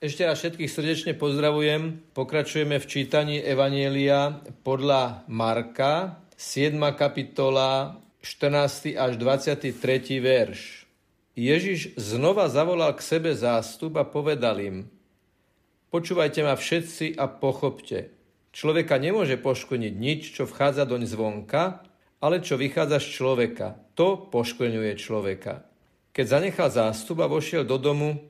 Ešte raz všetkých srdečne pozdravujem. Pokračujeme v čítaní Evanielia podľa Marka, 7. kapitola, 14. až 23. verš. Ježiš znova zavolal k sebe zástup a povedal im Počúvajte ma všetci a pochopte. Človeka nemôže poškodniť nič, čo vchádza doň zvonka, ale čo vychádza z človeka. To poškodňuje človeka. Keď zanechal zástup a vošiel do domu,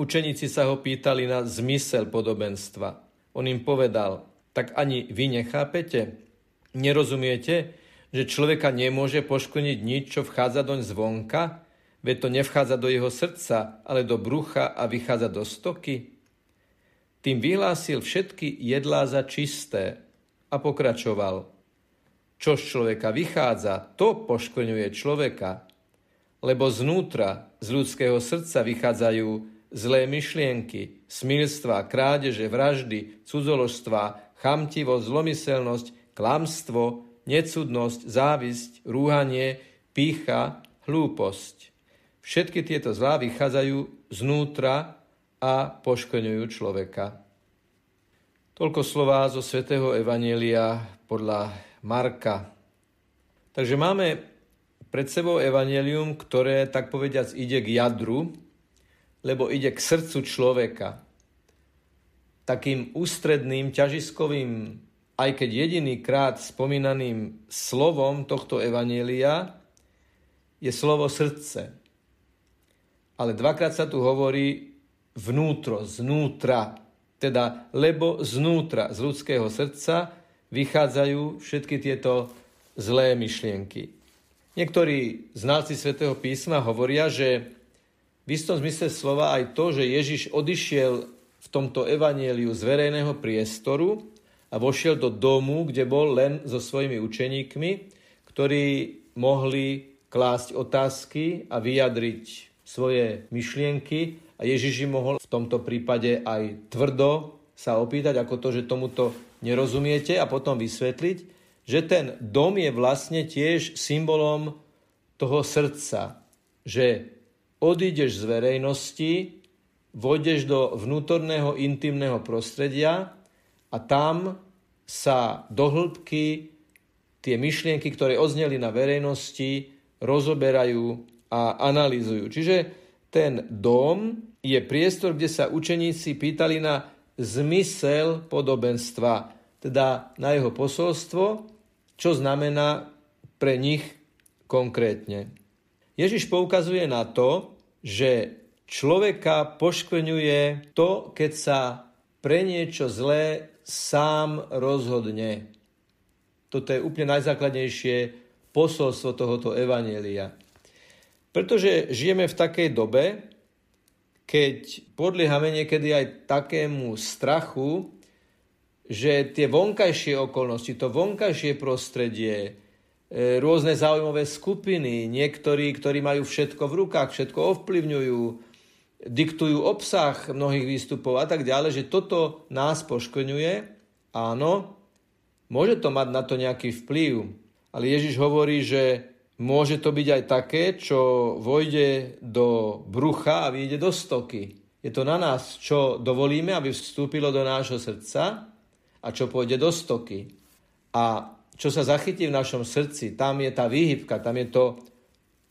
Učeníci sa ho pýtali na zmysel podobenstva. On im povedal, tak ani vy nechápete? Nerozumiete, že človeka nemôže poškoniť nič, čo vchádza doň zvonka? Veď to nevchádza do jeho srdca, ale do brucha a vychádza do stoky? Tým vyhlásil všetky jedlá za čisté a pokračoval. Čo z človeka vychádza, to poškoňuje človeka. Lebo znútra, z ľudského srdca vychádzajú zlé myšlienky, smilstva, krádeže, vraždy, cudzoložstva, chamtivosť, zlomyselnosť, klamstvo, necudnosť, závisť, rúhanie, pícha, hlúposť. Všetky tieto zlá vychádzajú znútra a poškoňujú človeka. Toľko slová zo svätého Evanielia podľa Marka. Takže máme pred sebou evanelium, ktoré, tak povediac, ide k jadru lebo ide k srdcu človeka. Takým ústredným, ťažiskovým, aj keď jediný krát spomínaným slovom tohto evanielia je slovo srdce. Ale dvakrát sa tu hovorí vnútro, znútra. Teda, lebo znútra, z ľudského srdca vychádzajú všetky tieto zlé myšlienky. Niektorí znalci svätého písma hovoria, že v istom zmysle slova aj to, že Ježiš odišiel v tomto evanieliu z verejného priestoru a vošiel do domu, kde bol len so svojimi učeníkmi, ktorí mohli klásť otázky a vyjadriť svoje myšlienky a Ježiš im mohol v tomto prípade aj tvrdo sa opýtať, ako to, že tomuto nerozumiete a potom vysvetliť, že ten dom je vlastne tiež symbolom toho srdca, že odídeš z verejnosti, vojdeš do vnútorného intimného prostredia a tam sa do hĺbky tie myšlienky, ktoré ozneli na verejnosti, rozoberajú a analýzujú. Čiže ten dom je priestor, kde sa učeníci pýtali na zmysel podobenstva, teda na jeho posolstvo, čo znamená pre nich konkrétne. Ježiš poukazuje na to, že človeka poškvrňuje to, keď sa pre niečo zlé sám rozhodne. Toto je úplne najzákladnejšie posolstvo tohoto evanielia. Pretože žijeme v takej dobe, keď podliehame niekedy aj takému strachu, že tie vonkajšie okolnosti, to vonkajšie prostredie, rôzne záujmové skupiny, niektorí, ktorí majú všetko v rukách, všetko ovplyvňujú, diktujú obsah mnohých výstupov a tak ďalej, že toto nás poškoňuje. Áno, môže to mať na to nejaký vplyv, ale Ježiš hovorí, že môže to byť aj také, čo vojde do brucha a vyjde do stoky. Je to na nás, čo dovolíme, aby vstúpilo do nášho srdca a čo pôjde do stoky. A čo sa zachytí v našom srdci, tam je tá výhybka, tam je to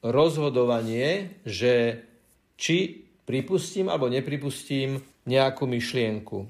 rozhodovanie, že či pripustím alebo nepripustím nejakú myšlienku.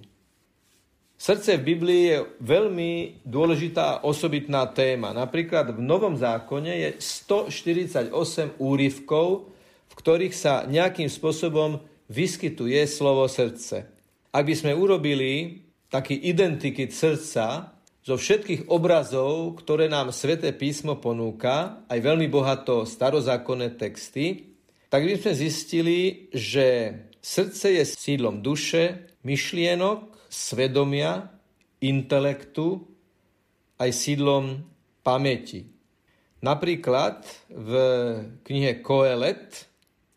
Srdce v Biblii je veľmi dôležitá osobitná téma. Napríklad v Novom zákone je 148 úryvkov, v ktorých sa nejakým spôsobom vyskytuje slovo srdce. Ak by sme urobili taký identikit srdca, zo všetkých obrazov, ktoré nám sväté písmo ponúka, aj veľmi bohato starozákonné texty, tak by sme zistili, že srdce je sídlom duše, myšlienok, svedomia, intelektu, aj sídlom pamäti. Napríklad v knihe Koelet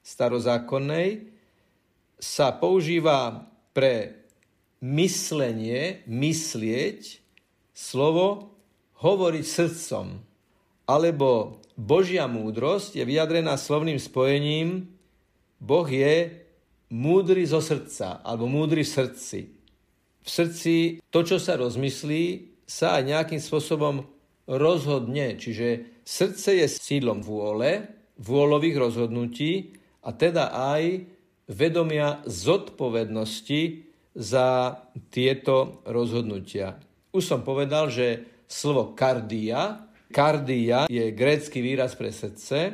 starozákonnej sa používa pre myslenie, myslieť slovo hovoriť srdcom, alebo Božia múdrosť je vyjadrená slovným spojením Boh je múdry zo srdca, alebo múdry v srdci. V srdci to, čo sa rozmyslí, sa aj nejakým spôsobom rozhodne. Čiže srdce je sídlom vôle, vôľových rozhodnutí a teda aj vedomia zodpovednosti za tieto rozhodnutia. Už som povedal, že slovo kardia, kardia je grécky výraz pre srdce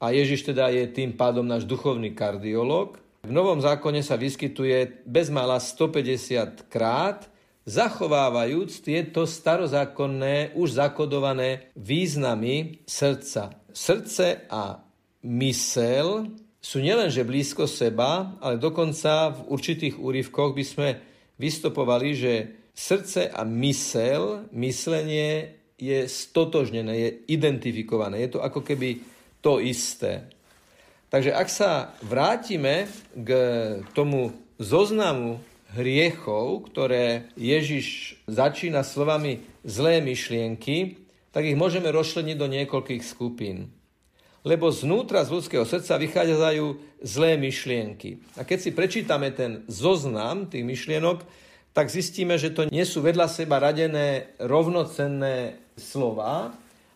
a Ježiš teda je tým pádom náš duchovný kardiolog. V Novom zákone sa vyskytuje bezmála 150 krát, zachovávajúc tieto starozákonné, už zakodované významy srdca. Srdce a mysel sú nielenže blízko seba, ale dokonca v určitých úryvkoch by sme vystupovali, že srdce a mysel, myslenie je stotožnené, je identifikované. Je to ako keby to isté. Takže ak sa vrátime k tomu zoznamu hriechov, ktoré Ježiš začína slovami zlé myšlienky, tak ich môžeme rozšleniť do niekoľkých skupín. Lebo znútra z ľudského srdca vychádzajú zlé myšlienky. A keď si prečítame ten zoznam tých myšlienok, tak zistíme, že to nie sú vedľa seba radené rovnocenné slova,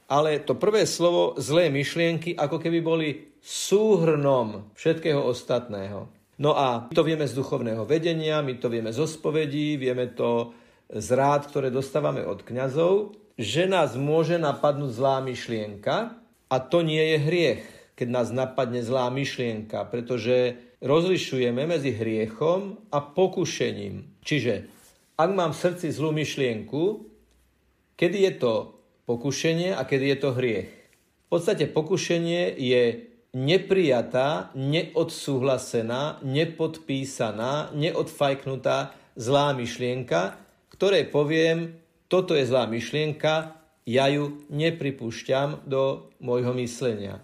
ale to prvé slovo zlé myšlienky ako keby boli súhrnom všetkého ostatného. No a my to vieme z duchovného vedenia, my to vieme zo spovedí, vieme to z rád, ktoré dostávame od kňazov, že nás môže napadnúť zlá myšlienka a to nie je hriech, keď nás napadne zlá myšlienka, pretože rozlišujeme medzi hriechom a pokušením. Čiže ak mám v srdci zlú myšlienku, kedy je to pokušenie a kedy je to hriech? V podstate pokušenie je neprijatá, neodsúhlasená, nepodpísaná, neodfajknutá zlá myšlienka, ktorej poviem, toto je zlá myšlienka, ja ju nepripúšťam do môjho myslenia.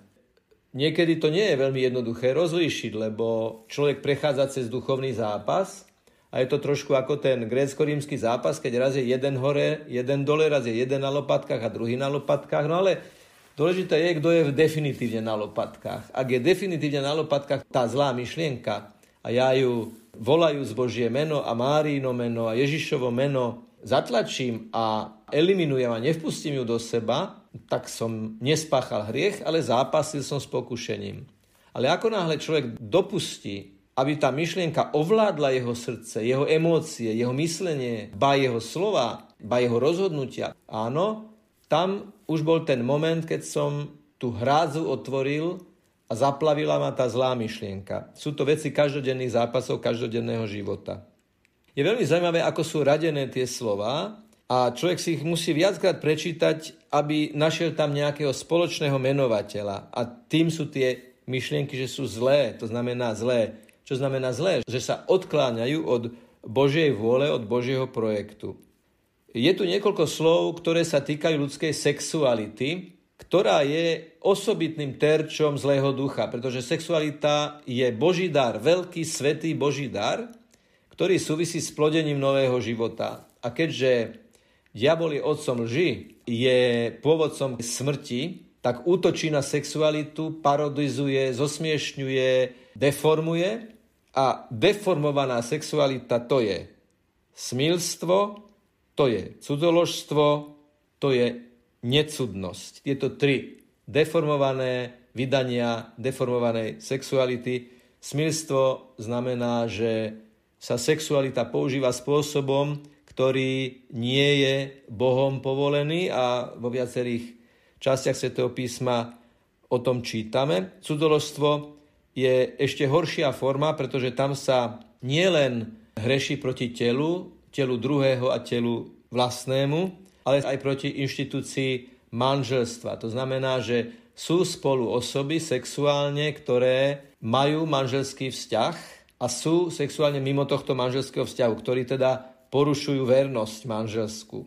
Niekedy to nie je veľmi jednoduché rozlíšiť, lebo človek prechádza cez duchovný zápas a je to trošku ako ten grécko-rímsky zápas, keď raz je jeden hore, jeden dole, raz je jeden na lopatkách a druhý na lopatkách. No ale Dôležité je, kto je definitívne na lopatkách. Ak je definitívne na lopatkách tá zlá myšlienka a ja ju volajú z Božie meno a Márino meno a Ježišovo meno zatlačím a eliminujem a nevpustím ju do seba, tak som nespáchal hriech, ale zápasil som s pokušením. Ale ako náhle človek dopustí, aby tá myšlienka ovládla jeho srdce, jeho emócie, jeho myslenie, ba jeho slova, ba jeho rozhodnutia, áno, tam už bol ten moment, keď som tú hrádzu otvoril a zaplavila ma tá zlá myšlienka. Sú to veci každodenných zápasov, každodenného života. Je veľmi zaujímavé, ako sú radené tie slova a človek si ich musí viackrát prečítať, aby našiel tam nejakého spoločného menovateľa. A tým sú tie myšlienky, že sú zlé, to znamená zlé. Čo znamená zlé? Že sa odkláňajú od Božej vôle, od Božieho projektu. Je tu niekoľko slov, ktoré sa týkajú ľudskej sexuality, ktorá je osobitným terčom zlého ducha, pretože sexualita je Boží dar, veľký, svetý Boží dar, ktorý súvisí s plodením nového života. A keďže diabol je otcom lži, je pôvodcom smrti, tak útočí na sexualitu, parodizuje, zosmiešňuje, deformuje a deformovaná sexualita to je smilstvo, to je cudzoložstvo, to je necudnosť. Tieto tri deformované vydania deformovanej sexuality. Smilstvo znamená, že sa sexualita používa spôsobom, ktorý nie je Bohom povolený a vo viacerých častiach Sv. písma o tom čítame. Cudzoložstvo je ešte horšia forma, pretože tam sa nielen hreší proti telu, telu druhého a telu vlastnému, ale aj proti inštitúcii manželstva. To znamená, že sú spolu osoby sexuálne, ktoré majú manželský vzťah a sú sexuálne mimo tohto manželského vzťahu, ktorí teda porušujú vernosť manželskú.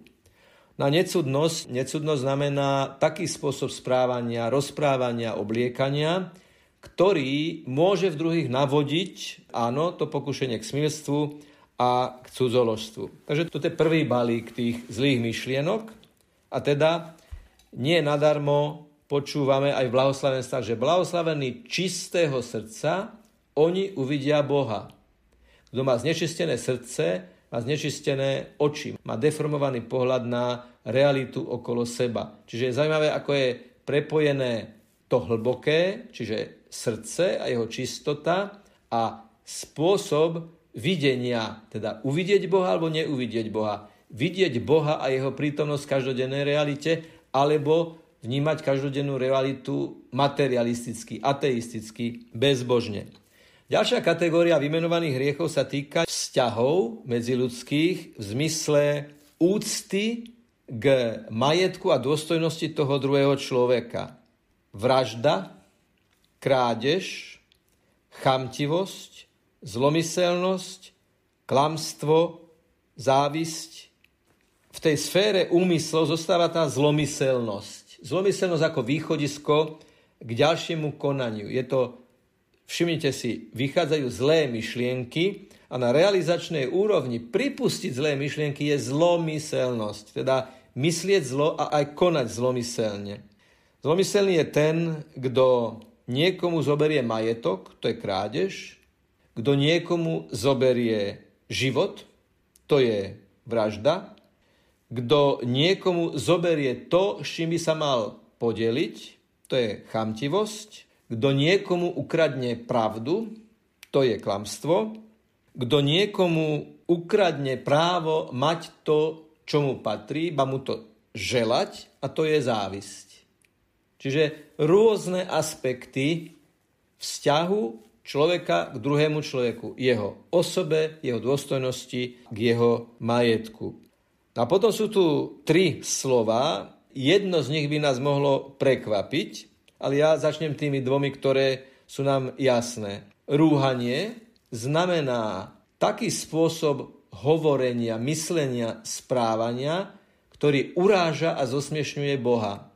Na necudnosť, necudnosť znamená taký spôsob správania, rozprávania, obliekania, ktorý môže v druhých navodiť, áno, to pokušenie k smilstvu, a k cudzoložstvu. Takže toto je prvý balík tých zlých myšlienok a teda nie nadarmo počúvame aj v blahoslavenstvách, že blahoslavený čistého srdca, oni uvidia Boha. Kto má znečistené srdce, má znečistené oči, má deformovaný pohľad na realitu okolo seba. Čiže je zaujímavé, ako je prepojené to hlboké, čiže srdce a jeho čistota a spôsob videnia, teda uvidieť Boha alebo neuvidieť Boha. Vidieť Boha a jeho prítomnosť v každodennej realite, alebo vnímať každodennú realitu materialisticky, ateisticky, bezbožne. Ďalšia kategória vymenovaných hriechov sa týka vzťahov ľudských v zmysle úcty k majetku a dôstojnosti toho druhého človeka. Vražda, krádež, chamtivosť, zlomyselnosť, klamstvo, závisť. V tej sfére úmyslov zostáva tá zlomyselnosť. Zlomyselnosť ako východisko k ďalšiemu konaniu. Je to všimnite si, vychádzajú zlé myšlienky a na realizačnej úrovni pripustiť zlé myšlienky je zlomyselnosť. Teda myslieť zlo a aj konať zlomyselne. Zlomyselný je ten, kto niekomu zoberie majetok, to je krádež, kto niekomu zoberie život, to je vražda, kto niekomu zoberie to, s čím by sa mal podeliť, to je chamtivosť, kto niekomu ukradne pravdu, to je klamstvo. Kto niekomu ukradne právo mať to, čo mu patrí, ba mu to želať, a to je závisť. Čiže rôzne aspekty vzťahu človeka k druhému človeku, jeho osobe, jeho dôstojnosti, k jeho majetku. A potom sú tu tri slova. Jedno z nich by nás mohlo prekvapiť, ale ja začnem tými dvomi, ktoré sú nám jasné. Rúhanie znamená taký spôsob hovorenia, myslenia, správania, ktorý uráža a zosmiešňuje Boha.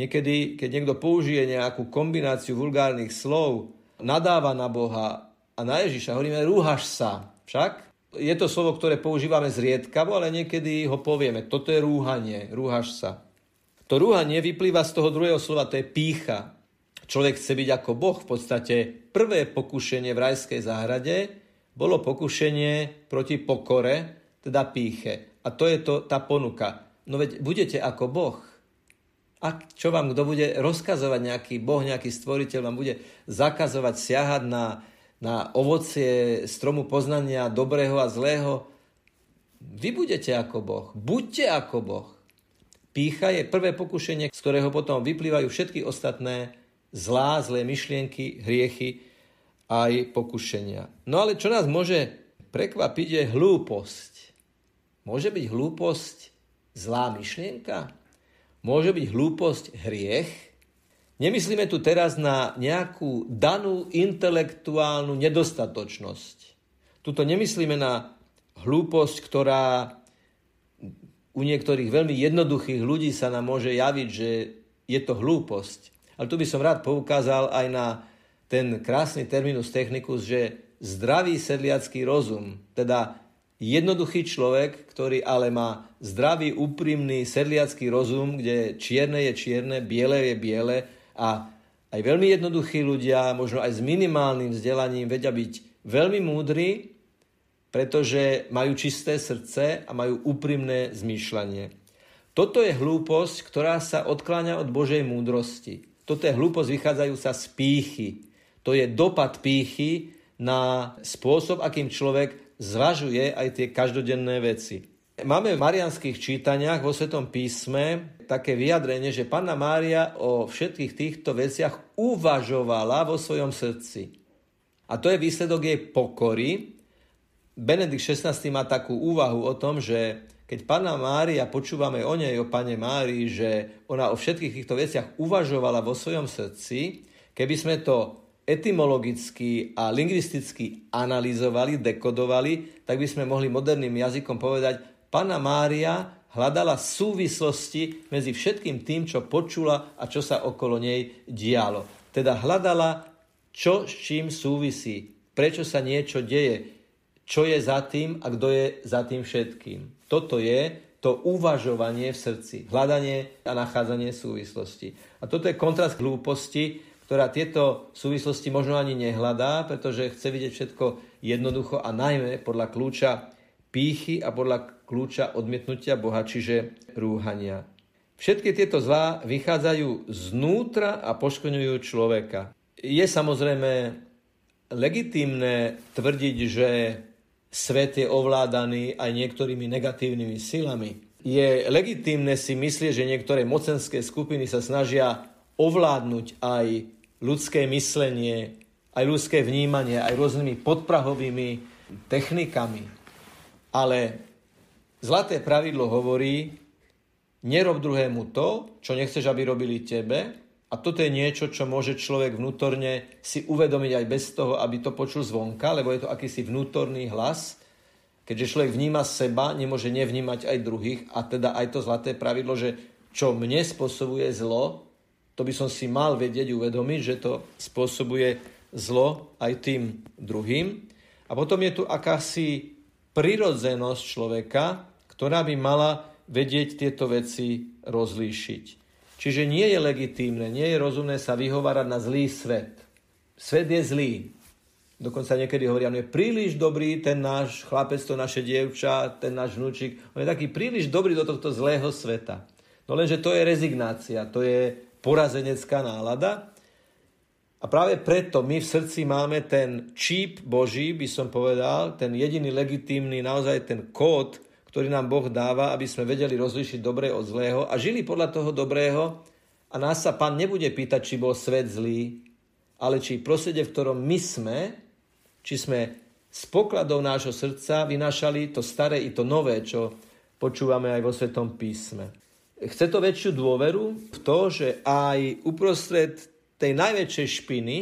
Niekedy, keď niekto použije nejakú kombináciu vulgárnych slov, nadáva na Boha a na Ježiša, hovoríme, rúhaš sa. Však je to slovo, ktoré používame zriedkavo, ale niekedy ho povieme. Toto je rúhanie, rúhaš sa. To rúhanie vyplýva z toho druhého slova, to je pícha. Človek chce byť ako Boh. V podstate prvé pokušenie v rajskej záhrade bolo pokušenie proti pokore, teda píche. A to je to, tá ponuka. No veď budete ako Boh. A čo vám kto bude rozkazovať, nejaký Boh, nejaký stvoriteľ vám bude zakazovať siahať na, na ovocie stromu poznania dobrého a zlého? Vy budete ako Boh. Buďte ako Boh. Pícha je prvé pokušenie, z ktorého potom vyplývajú všetky ostatné zlá, zlé myšlienky, hriechy aj pokušenia. No ale čo nás môže prekvapiť je hlúposť. Môže byť hlúposť zlá myšlienka? Môže byť hlúposť hriech? Nemyslíme tu teraz na nejakú danú intelektuálnu nedostatočnosť. Tuto nemyslíme na hlúposť, ktorá u niektorých veľmi jednoduchých ľudí sa nám môže javiť, že je to hlúposť. Ale tu by som rád poukázal aj na ten krásny terminus technicus, že zdravý sedliacký rozum, teda jednoduchý človek, ktorý ale má zdravý, úprimný sedliacký rozum, kde čierne je čierne, biele je biele a aj veľmi jednoduchí ľudia, možno aj s minimálnym vzdelaním, vedia byť veľmi múdri pretože majú čisté srdce a majú úprimné zmýšľanie. Toto je hlúposť, ktorá sa odkláňa od Božej múdrosti. Toto je hlúposť vychádzajúca z pýchy. To je dopad pýchy na spôsob, akým človek zvažuje aj tie každodenné veci. Máme v marianských čítaniach vo Svetom písme také vyjadrenie, že Panna Mária o všetkých týchto veciach uvažovala vo svojom srdci. A to je výsledok jej pokory Benedikt XVI má takú úvahu o tom, že keď Pána Mária, počúvame o nej, o Pane Márii, že ona o všetkých týchto veciach uvažovala vo svojom srdci, keby sme to etymologicky a lingvisticky analyzovali, dekodovali, tak by sme mohli moderným jazykom povedať, Pána Mária hľadala súvislosti medzi všetkým tým, čo počula a čo sa okolo nej dialo. Teda hľadala, čo s čím súvisí, prečo sa niečo deje, čo je za tým a kto je za tým všetkým. Toto je to uvažovanie v srdci, hľadanie a nachádzanie súvislosti. A toto je kontrast hlúposti, ktorá tieto súvislosti možno ani nehľadá, pretože chce vidieť všetko jednoducho a najmä podľa kľúča pýchy a podľa kľúča odmietnutia Boha, čiže rúhania. Všetky tieto zlá vychádzajú znútra a poškoňujú človeka. Je samozrejme legitímne tvrdiť, že svet je ovládaný aj niektorými negatívnymi silami. Je legitímne si myslieť, že niektoré mocenské skupiny sa snažia ovládnuť aj ľudské myslenie, aj ľudské vnímanie, aj rôznymi podprahovými technikami. Ale zlaté pravidlo hovorí, nerob druhému to, čo nechceš, aby robili tebe. A toto je niečo, čo môže človek vnútorne si uvedomiť aj bez toho, aby to počul zvonka, lebo je to akýsi vnútorný hlas, Keďže človek vníma seba, nemôže nevnímať aj druhých a teda aj to zlaté pravidlo, že čo mne spôsobuje zlo, to by som si mal vedieť, uvedomiť, že to spôsobuje zlo aj tým druhým. A potom je tu akási prirodzenosť človeka, ktorá by mala vedieť tieto veci rozlíšiť. Čiže nie je legitímne, nie je rozumné sa vyhovárať na zlý svet. Svet je zlý. Dokonca niekedy hovoria, on je príliš dobrý, ten náš chlapec, to naše dievča, ten náš vnúčik. On je taký príliš dobrý do tohto zlého sveta. No lenže to je rezignácia, to je porazenecká nálada. A práve preto my v srdci máme ten číp Boží, by som povedal, ten jediný legitímny, naozaj ten kód, ktorý nám Boh dáva, aby sme vedeli rozlišiť dobré od zlého a žili podľa toho dobrého. A nás sa pán nebude pýtať, či bol svet zlý, ale či prostredie, v ktorom my sme, či sme z pokladov nášho srdca vynášali to staré i to nové, čo počúvame aj vo Svetom písme. Chce to väčšiu dôveru v to, že aj uprostred tej najväčšej špiny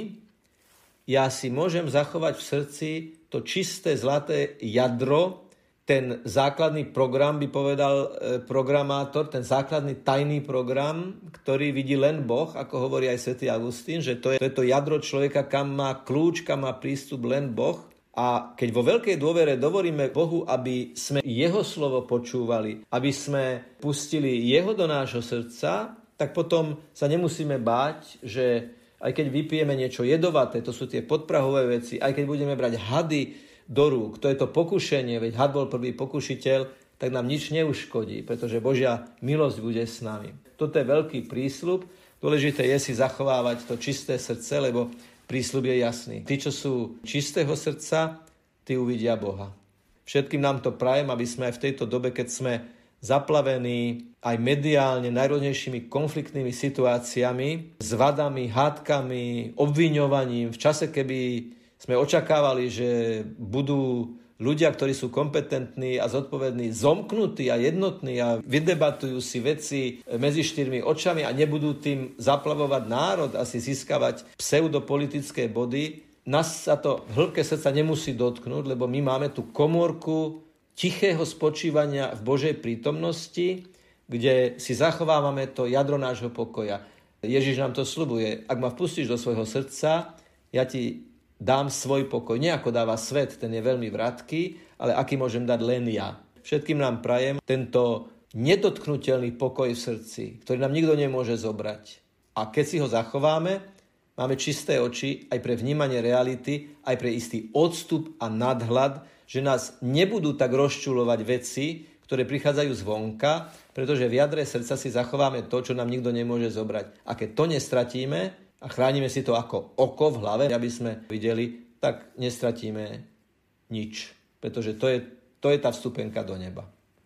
ja si môžem zachovať v srdci to čisté zlaté jadro, ten základný program, by povedal e, programátor, ten základný tajný program, ktorý vidí len Boh, ako hovorí aj svätý Augustín, že to je, to jadro človeka, kam má kľúč, kam má prístup len Boh. A keď vo veľkej dôvere dovolíme Bohu, aby sme jeho slovo počúvali, aby sme pustili jeho do nášho srdca, tak potom sa nemusíme báť, že aj keď vypijeme niečo jedovaté, to sú tie podprahové veci, aj keď budeme brať hady, do rúk. To je to pokušenie, veď had bol prvý pokušiteľ, tak nám nič neuškodí, pretože Božia milosť bude s nami. Toto je veľký prísľub. Dôležité je si zachovávať to čisté srdce, lebo prísľub je jasný. Tí, čo sú čistého srdca, tí uvidia Boha. Všetkým nám to prajem, aby sme aj v tejto dobe, keď sme zaplavení aj mediálne najrôznejšími konfliktnými situáciami, s vadami, hádkami, obviňovaním, v čase, keby sme očakávali, že budú ľudia, ktorí sú kompetentní a zodpovední, zomknutí a jednotní a vydebatujú si veci medzi štyrmi očami a nebudú tým zaplavovať národ a si získavať pseudopolitické body, nás sa to v hĺbke srdca nemusí dotknúť, lebo my máme tú komórku tichého spočívania v Božej prítomnosti, kde si zachovávame to jadro nášho pokoja. Ježiš nám to slubuje. Ak ma vpustíš do svojho srdca, ja ti dám svoj pokoj. Nie ako dáva svet, ten je veľmi vratký, ale aký môžem dať len ja. Všetkým nám prajem tento nedotknutelný pokoj v srdci, ktorý nám nikto nemôže zobrať. A keď si ho zachováme, máme čisté oči aj pre vnímanie reality, aj pre istý odstup a nadhľad, že nás nebudú tak rozčulovať veci, ktoré prichádzajú zvonka, pretože v jadre srdca si zachováme to, čo nám nikto nemôže zobrať. A keď to nestratíme, a chránime si to ako oko v hlave, aby sme videli, tak nestratíme nič. Pretože to je, to je tá vstupenka do neba.